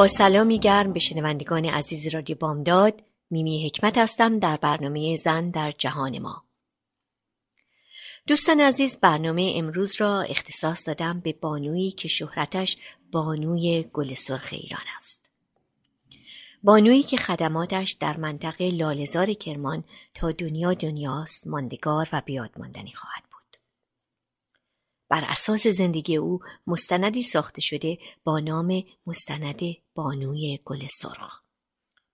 با سلامی گرم به شنوندگان عزیز رادیو بامداد میمی حکمت هستم در برنامه زن در جهان ما. دوستان عزیز برنامه امروز را اختصاص دادم به بانویی که شهرتش بانوی گل سرخ ایران است. بانویی که خدماتش در منطقه لالزار کرمان تا دنیا دنیاست ماندگار و بیاد ماندنی خواهد بر اساس زندگی او مستندی ساخته شده با نام مستند بانوی گل سرخ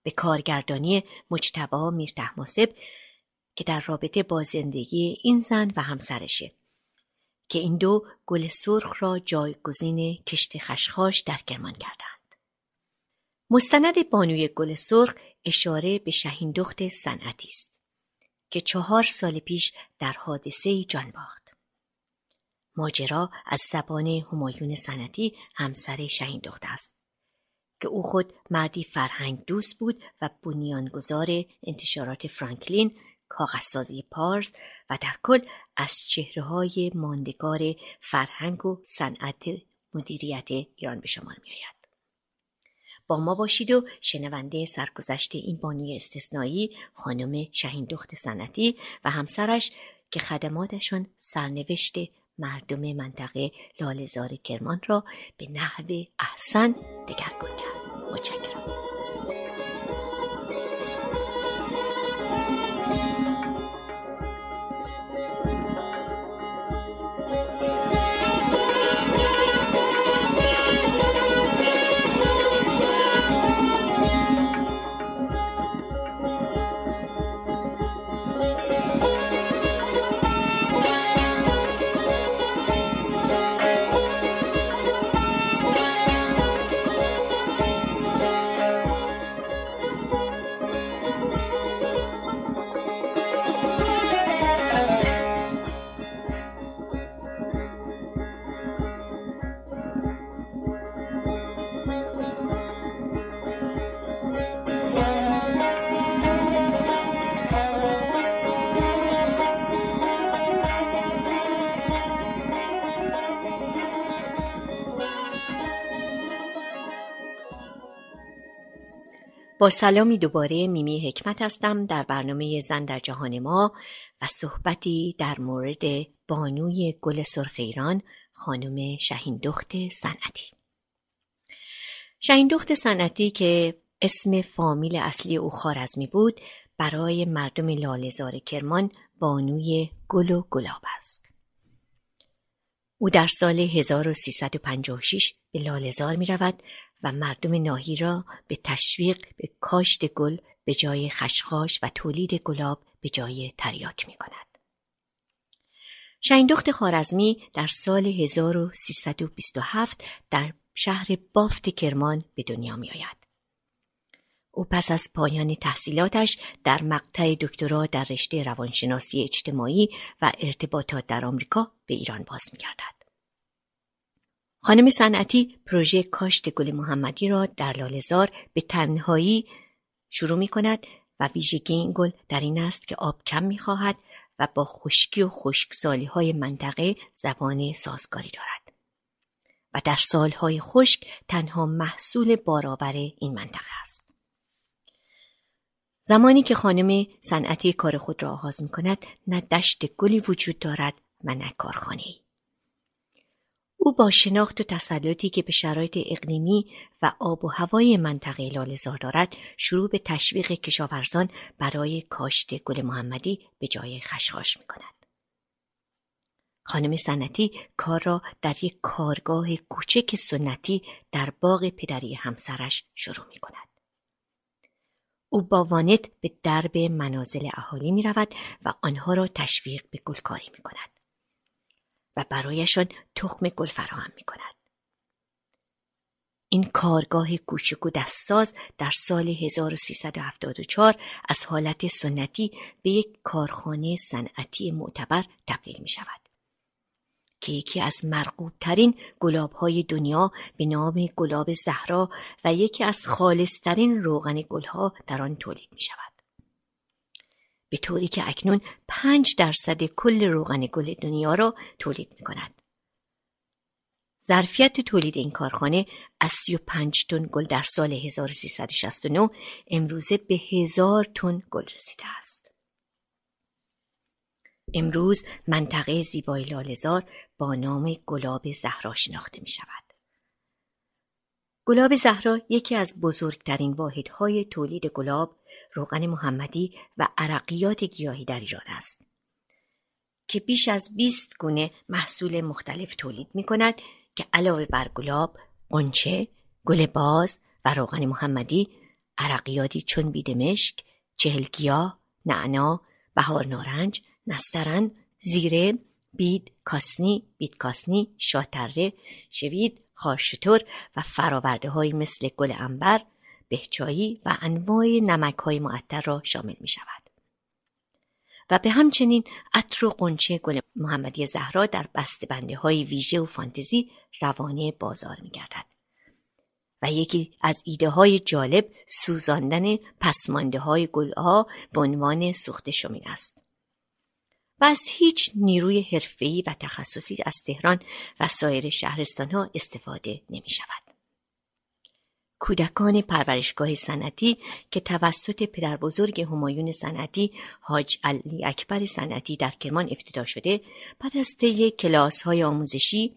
به کارگردانی مجتبا میر که در رابطه با زندگی این زن و همسرشه که این دو گل سرخ را جایگزین کشت خشخاش در کرمان کردند. مستند بانوی گل سرخ اشاره به شهین دخت صنعتی است که چهار سال پیش در حادثه جان باخت. ماجرا از زبان همایون سنتی همسر شهین دخته است که او خود مردی فرهنگ دوست بود و بنیانگذار انتشارات فرانکلین کاغذسازی پارس و در کل از چهره های ماندگار فرهنگ و صنعت مدیریت ایران به شمار می آید. با ما باشید و شنونده سرگذشت این بانوی استثنایی خانم شهین دخت صنعتی و همسرش که خدماتشان سرنوشت مردم منطقه لالزار کرمان را به نحو احسن دگرگون کرد. متشکرم. با سلامی دوباره میمی حکمت هستم در برنامه زن در جهان ما و صحبتی در مورد بانوی گل سرخ ایران خانم شهین دخت صنعتی. شهین دخت صنعتی که اسم فامیل اصلی او خارزمی بود برای مردم لالزار کرمان بانوی گل و گلاب است. او در سال 1356 به لالزار می رود و مردم ناهی را به تشویق به کاشت گل به جای خشخاش و تولید گلاب به جای تریاک می کند. شهیندخت خارزمی در سال 1327 در شهر بافت کرمان به دنیا می آید. او پس از پایان تحصیلاتش در مقطع دکترا در رشته روانشناسی اجتماعی و ارتباطات در آمریکا به ایران باز می گردد. خانم صنعتی پروژه کاشت گل محمدی را در لالزار به تنهایی شروع می کند و ویژگی این گل در این است که آب کم می خواهد و با خشکی و خشکسالی های منطقه زبان سازگاری دارد و در سالهای خشک تنها محصول بارآور این منطقه است. زمانی که خانم صنعتی کار خود را آغاز می کند نه دشت گلی وجود دارد و نه کارخانه او با شناخت و تسلطی که به شرایط اقلیمی و آب و هوای منطقه لالزار دارد شروع به تشویق کشاورزان برای کاشت گل محمدی به جای خشخاش می کند. خانم سنتی کار را در یک کارگاه کوچک سنتی در باغ پدری همسرش شروع می کند. او با وانت به درب منازل اهالی می رود و آنها را تشویق به گلکاری می کند و برایشان تخم گل فراهم می کند. این کارگاه کوچک و دستساز در سال 1374 از حالت سنتی به یک کارخانه صنعتی معتبر تبدیل می شود. که یکی از مرغوب ترین گلاب های دنیا به نام گلاب زهرا و یکی از خالص ترین روغن گلها در آن تولید می شود. به طوری که اکنون پنج درصد کل روغن گل دنیا را تولید می کند. ظرفیت تولید این کارخانه از 35 تن گل در سال 1369 امروزه به هزار تن گل رسیده است. امروز منطقه زیبای لالزار با نام گلاب زهرا شناخته می شود. گلاب زهرا یکی از بزرگترین واحدهای تولید گلاب، روغن محمدی و عرقیات گیاهی در ایران است. که بیش از 20 گونه محصول مختلف تولید می کند که علاوه بر گلاب، قنچه، گل باز و روغن محمدی عرقیاتی چون بیدمشک، چهلگیاه، نعنا، بهار نارنج، نسترن، زیره، بید کاسنی، بید کاسنی، شاتره، شوید، خارشتور و فراورده های مثل گل انبر، بهچایی و انواع نمک های معطر را شامل می شود. و به همچنین عطر و قنچه گل محمدی زهرا در بنده های ویژه و فانتزی روانه بازار می گردد. و یکی از ایده های جالب سوزاندن پسمانده های گلها به عنوان سوخت شومین است. و از هیچ نیروی حرفه‌ای و تخصصی از تهران و سایر ها استفاده نمی شود. کودکان پرورشگاه سنتی که توسط پدر بزرگ همایون سنتی حاج علی اکبر سنتی در کرمان افتتاح شده بعد از طی کلاس های آموزشی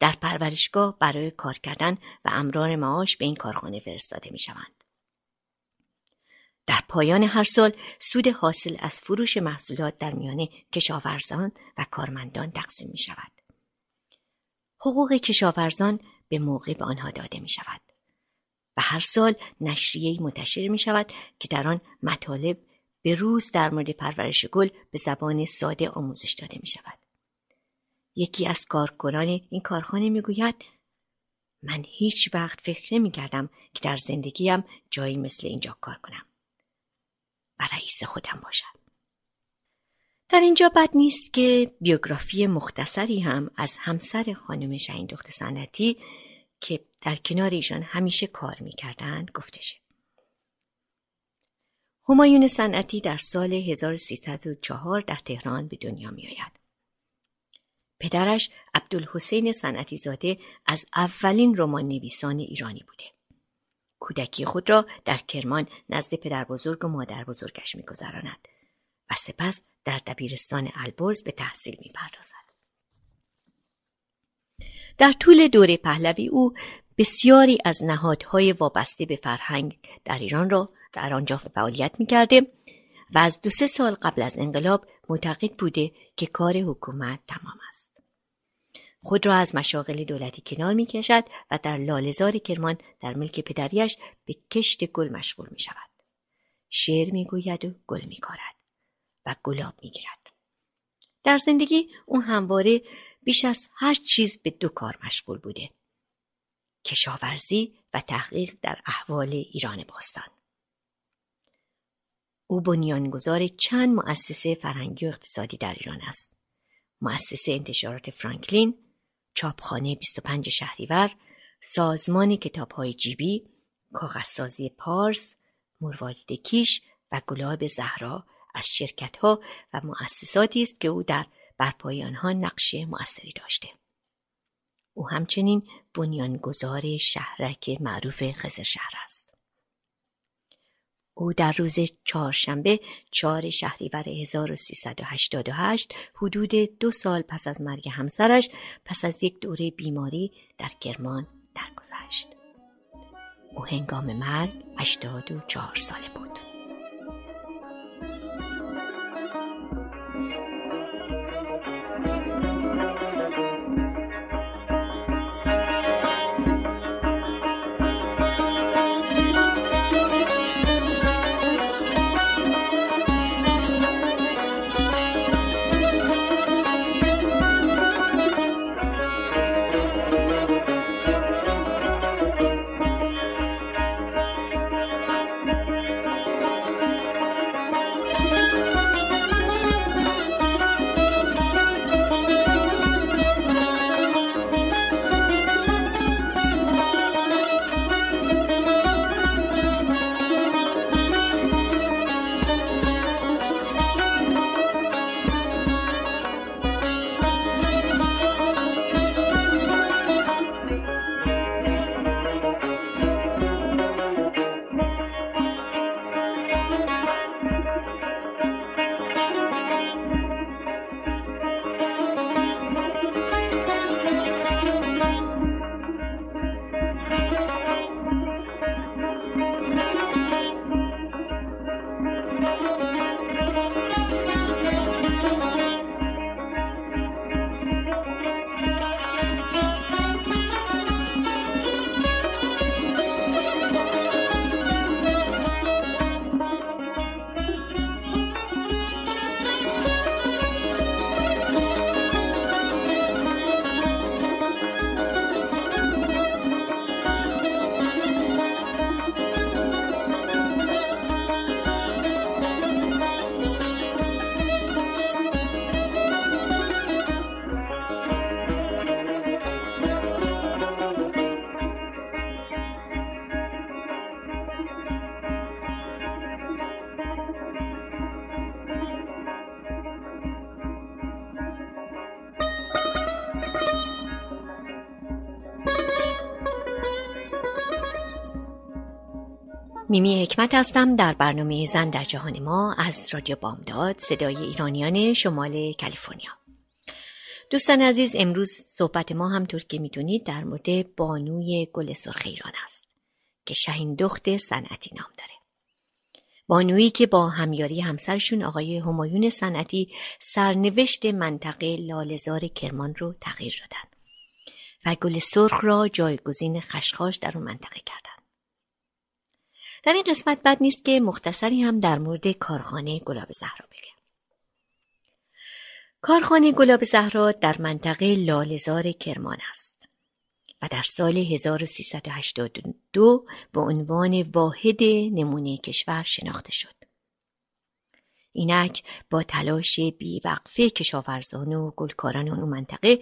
در پرورشگاه برای کار کردن و امرار معاش به این کارخانه فرستاده می شوند. در پایان هر سال سود حاصل از فروش محصولات در میان کشاورزان و کارمندان تقسیم می شود. حقوق کشاورزان به موقع به آنها داده می شود و هر سال نشریه منتشر می شود که در آن مطالب به روز در مورد پرورش گل به زبان ساده آموزش داده می شود. یکی از کارکنان این کارخانه می گوید من هیچ وقت فکر نمی کردم که در زندگیم جایی مثل اینجا کار کنم. و رئیس خودم باشم. در اینجا بد نیست که بیوگرافی مختصری هم از همسر خانم شهین دخت سنتی در کنار ایشان همیشه کار می‌کردند گفته شد. همایون صنعتی در سال 1304 در تهران به دنیا می آید. پدرش عبدالحسین صنعتی زاده از اولین رمان نویسان ایرانی بوده. کودکی خود را در کرمان نزد پدر بزرگ و مادر بزرگش میگذراند و سپس در دبیرستان البرز به تحصیل می‌پردازد. در طول دوره پهلوی او بسیاری از نهادهای وابسته به فرهنگ در ایران را در آنجا فعالیت می‌کرده و از دو سه سال قبل از انقلاب معتقد بوده که کار حکومت تمام است. خود را از مشاغل دولتی کنار می کشد و در لالزار کرمان در ملک پدریش به کشت گل مشغول می شود. شعر می گوید و گل می کارد و گلاب می گیرد. در زندگی او همواره بیش از هر چیز به دو کار مشغول بوده. کشاورزی و تحقیق در احوال ایران باستان. او بنیانگذار چند مؤسسه فرهنگی و اقتصادی در ایران است. مؤسسه انتشارات فرانکلین، چاپخانه 25 شهریور، سازمان کتابهای جیبی، کاغذسازی پارس، مروارید کیش و گلاب زهرا از شرکتها و مؤسساتی است که او در برپای آنها نقش مؤثری داشته. او همچنین بنیانگذار شهرک معروف شهر است. او در روز چهارشنبه چهار شهریور 1388 حدود دو سال پس از مرگ همسرش پس از یک دوره بیماری در کرمان درگذشت. او هنگام مرگ 84 ساله بود. میمی حکمت هستم در برنامه زن در جهان ما از رادیو بامداد صدای ایرانیان شمال کالیفرنیا. دوستان عزیز امروز صحبت ما همطور که می‌دونید در مورد بانوی گل سرخ ایران است که شهین دخت صنعتی نام داره. بانویی که با همیاری همسرشون آقای همایون صنعتی سرنوشت منطقه لالزار کرمان رو تغییر دادن و گل سرخ را جایگزین خشخاش در اون منطقه کردن. در این قسمت بد نیست که مختصری هم در مورد کارخانه گلاب زهرا بگم. کارخانه گلاب زهرا در منطقه لالزار کرمان است و در سال 1382 به عنوان واحد نمونه کشور شناخته شد. اینک با تلاش بیوقفه کشاورزان و گلکاران اون منطقه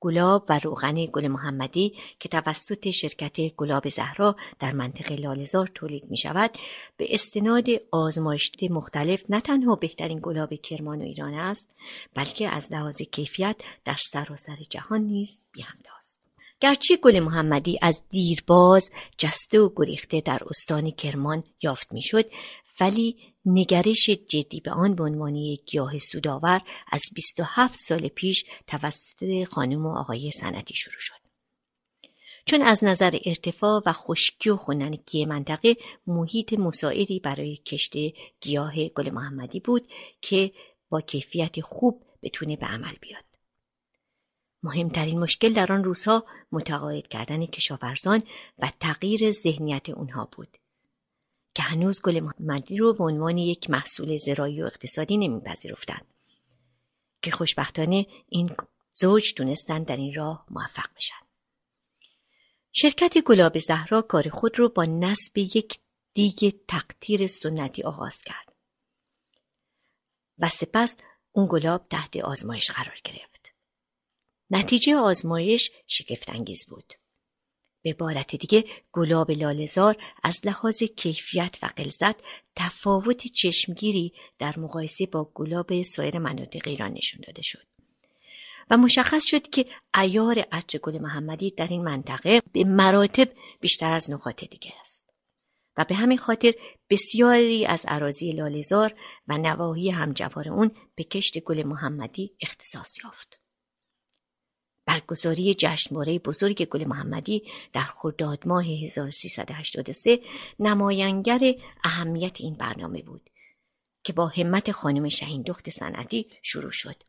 گلاب و روغن گل محمدی که توسط شرکت گلاب زهرا در منطقه لالزار تولید می شود به استناد آزمایشات مختلف نه تنها بهترین گلاب کرمان و ایران است بلکه از لحاظ کیفیت در سراسر جهان نیز بیانداست گرچه گل محمدی از دیرباز جسته و گریخته در استان کرمان یافت می‌شد ولی نگرش جدی به آن به عنوان یک گیاه سودآور از 27 سال پیش توسط خانم و آقای سنتی شروع شد. چون از نظر ارتفاع و خشکی و خننگی منطقه محیط مساعدی برای کشت گیاه گل محمدی بود که با کیفیت خوب بتونه به عمل بیاد. مهمترین مشکل در آن روزها متقاعد کردن کشاورزان و تغییر ذهنیت اونها بود. که هنوز گل محمدی رو به عنوان یک محصول زراعی و اقتصادی نمیپذیرفتند. که خوشبختانه این زوج تونستن در این راه موفق بشن. شرکت گلاب زهرا کار خود رو با نصب یک دیگ تقطیر سنتی آغاز کرد. و سپس اون گلاب تحت آزمایش قرار گرفت. نتیجه آزمایش شگفتانگیز بود. به عبارت دیگه گلاب لالزار از لحاظ کیفیت و غلظت تفاوت چشمگیری در مقایسه با گلاب سایر مناطق ایران نشون داده شد و مشخص شد که ایار عطر گل محمدی در این منطقه به مراتب بیشتر از نقاط دیگه است و به همین خاطر بسیاری از عراضی لالزار و نواحی همجوار اون به کشت گل محمدی اختصاص یافت. برگزاری جشنواره بزرگ گل محمدی در خرداد ماه 1383 نماینگر اهمیت این برنامه بود که با همت خانم شهین دخت صنعتی شروع شد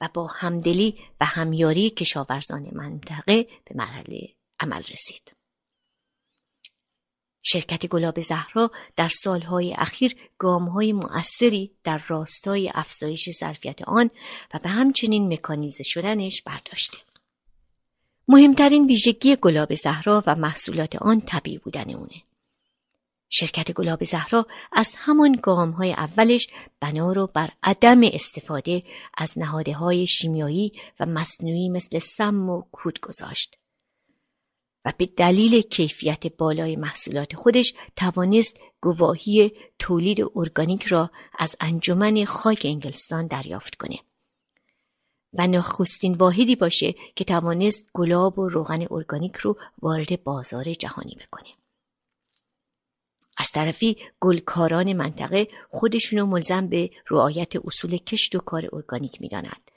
و با همدلی و همیاری کشاورزان منطقه به مرحله عمل رسید. شرکت گلاب زهرا در سالهای اخیر گامهای مؤثری در راستای افزایش ظرفیت آن و به همچنین مکانیزه شدنش برداشته. مهمترین ویژگی گلاب زهرا و محصولات آن طبیعی بودن اونه. شرکت گلاب زهرا از همان گام های اولش بنا رو بر عدم استفاده از نهاده های شیمیایی و مصنوعی مثل سم و کود گذاشت. و به دلیل کیفیت بالای محصولات خودش توانست گواهی تولید ارگانیک را از انجمن خاک انگلستان دریافت کنه. و نخستین واحدی باشه که توانست گلاب و روغن ارگانیک رو وارد بازار جهانی بکنه. از طرفی گلکاران منطقه خودشونو ملزم به رعایت اصول کشت و کار ارگانیک می‌دانند.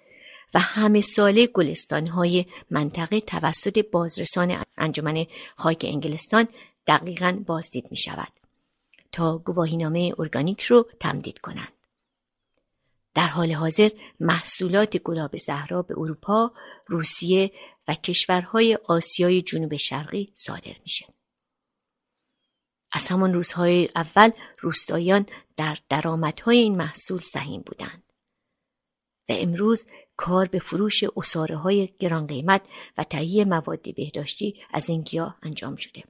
و همه ساله گلستان های منطقه توسط بازرسان انجمن خاک انگلستان دقیقا بازدید می شود تا گواهینامه ارگانیک رو تمدید کنند. در حال حاضر محصولات گلاب زهرا به اروپا، روسیه و کشورهای آسیای جنوب شرقی صادر میشه. از همان روزهای اول روستایان در درآمدهای این محصول سهیم بودند و امروز کار به فروش اصاره گران قیمت و تهیه مواد بهداشتی از این گیاه انجام شده.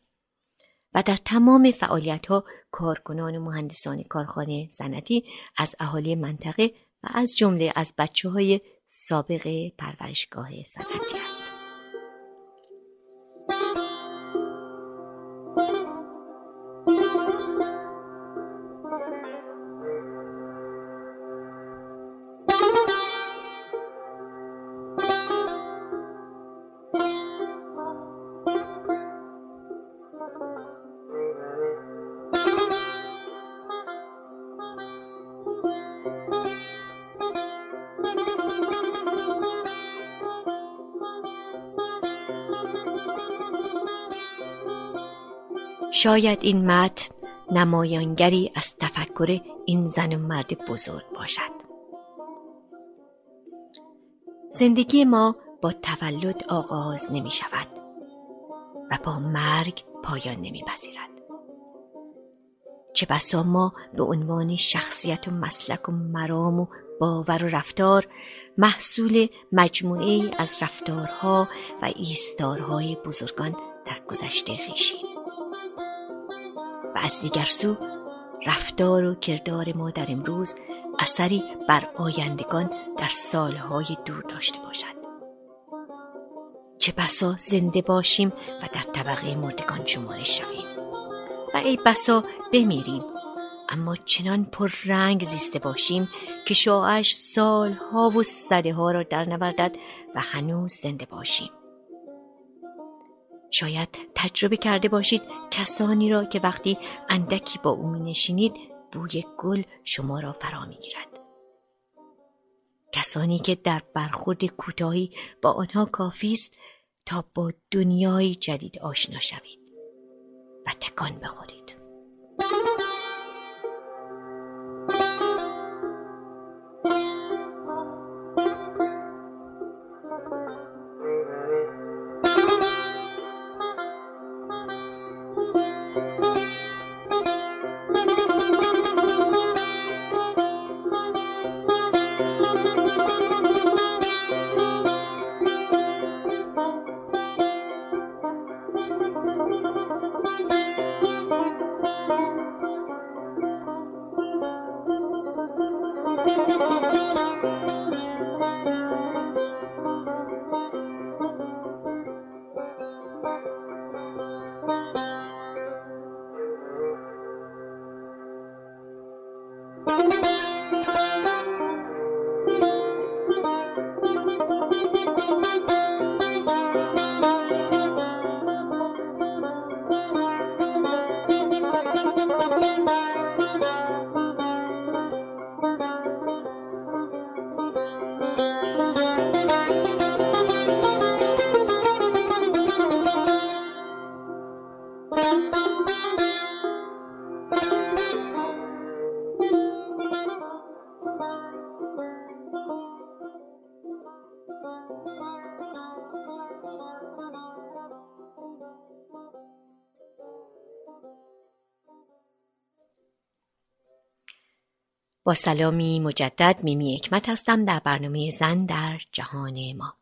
و در تمام فعالیت ها کارکنان و مهندسان کارخانه صنعتی از اهالی منطقه و از جمله از بچه های سابق پرورشگاه صنعتی. شاید این متن نمایانگری از تفکر این زن و مرد بزرگ باشد زندگی ما با تولد آغاز نمی شود و با مرگ پایان نمی پذیرد. چه بسا ما به عنوان شخصیت و مسلک و مرام و باور و رفتار محصول مجموعه از رفتارها و ایستارهای بزرگان در گذشته خیشیم و از دیگر سو رفتار و کردار ما در امروز اثری بر آیندگان در سالهای دور داشته باشد. چه بسا زنده باشیم و در طبقه مردگان شمارش شویم. و ای بسا بمیریم اما چنان پر رنگ زیسته باشیم که شاعش سالها و صده ها را در نوردد و هنوز زنده باشیم. شاید تجربه کرده باشید کسانی را که وقتی اندکی با او می نشینید بوی گل شما را فرا می گیرد. کسانی که در برخورد کوتاهی با آنها کافی است تا با دنیای جدید آشنا شوید و تکان بخورید. با سلامی مجدد میمی حکمت هستم در برنامه زن در جهان ما.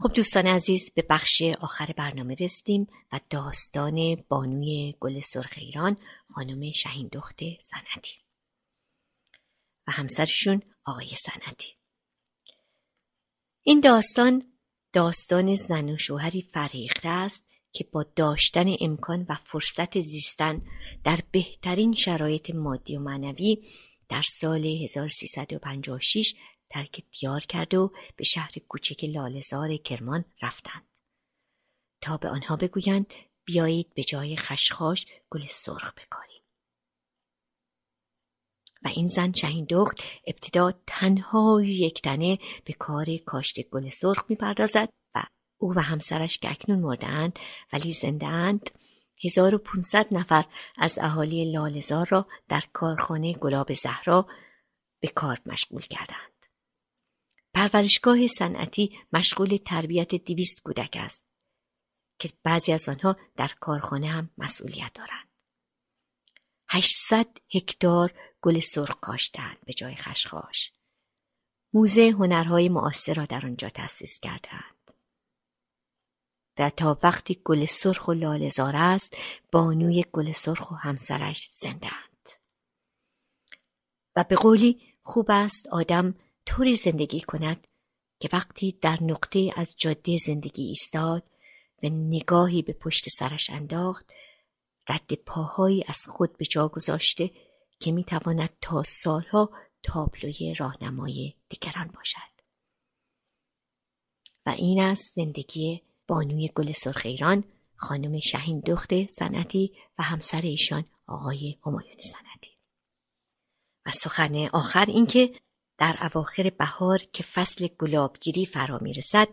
خب دوستان عزیز به بخش آخر برنامه رسیدیم و داستان بانوی گل سرخ ایران خانم شهین دخت سنتی و همسرشون آقای سنتی این داستان داستان زن و شوهری فریخته است که با داشتن امکان و فرصت زیستن در بهترین شرایط مادی و معنوی در سال 1356 ترک دیار کرد و به شهر کوچک لالزار کرمان رفتند تا به آنها بگویند بیایید به جای خشخاش گل سرخ بکاریم و این زن شهین دخت ابتدا تنها یک تنه به کار کاشت گل سرخ می‌پردازد و او و همسرش که اکنون مردهاند ولی زنده اند 1500 نفر از اهالی لالزار را در کارخانه گلاب زهرا به کار مشغول کردند. پرورشگاه صنعتی مشغول تربیت دویست کودک است که بعضی از آنها در کارخانه هم مسئولیت دارند. 800 هکتار گل سرخ کاشتند به جای خشخاش. موزه هنرهای معاصر را در آنجا تأسیس کردند. و تا وقتی گل سرخ و لالزار است بانوی گل سرخ و همسرش زندند و به قولی خوب است آدم طوری زندگی کند که وقتی در نقطه از جاده زندگی ایستاد و نگاهی به پشت سرش انداخت رد پاهایی از خود به جا گذاشته که می‌تواند تا سالها تابلوی راهنمای دیگران باشد. و این است زندگی بانوی گل سرخ ایران خانم شهین دخت صنعتی و همسر ایشان آقای همایون صنعتی. و سخن آخر اینکه در اواخر بهار که فصل گلابگیری فرا می‌رسد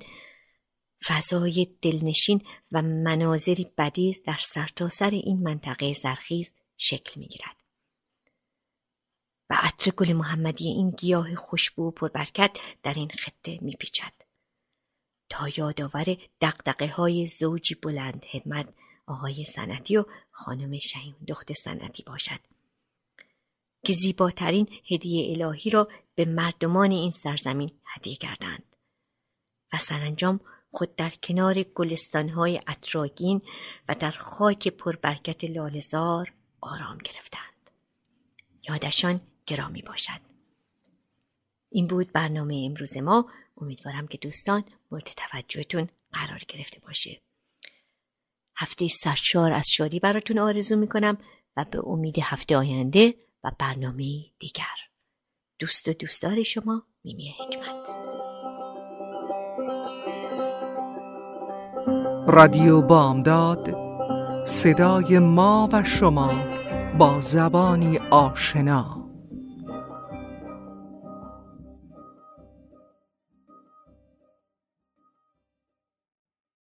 فضای دلنشین و مناظری بدیز در سرتاسر سر این منطقه زرخیز شکل می‌گیرد. و عطر گل محمدی این گیاه خوشبو و پربرکت در این خطه میپیچد. تا یادآور دقدقه های زوجی بلند حدمت آقای سنتی و خانم شهیم دخت سنتی باشد. که زیباترین هدیه الهی را به مردمان این سرزمین هدیه کردند. و سرانجام خود در کنار گلستانهای اطراگین و در خاک پربرکت لالزار آرام گرفتند. یادشان گرامی باشد. این بود برنامه امروز ما. امیدوارم که دوستان مورد توجهتون قرار گرفته باشه. هفته سرشار از شادی براتون آرزو می‌کنم و به امید هفته آینده و برنامه دیگر. دوست و دوستدار شما میمی حکمت. رادیو بامداد صدای ما و شما با زبانی آشنا.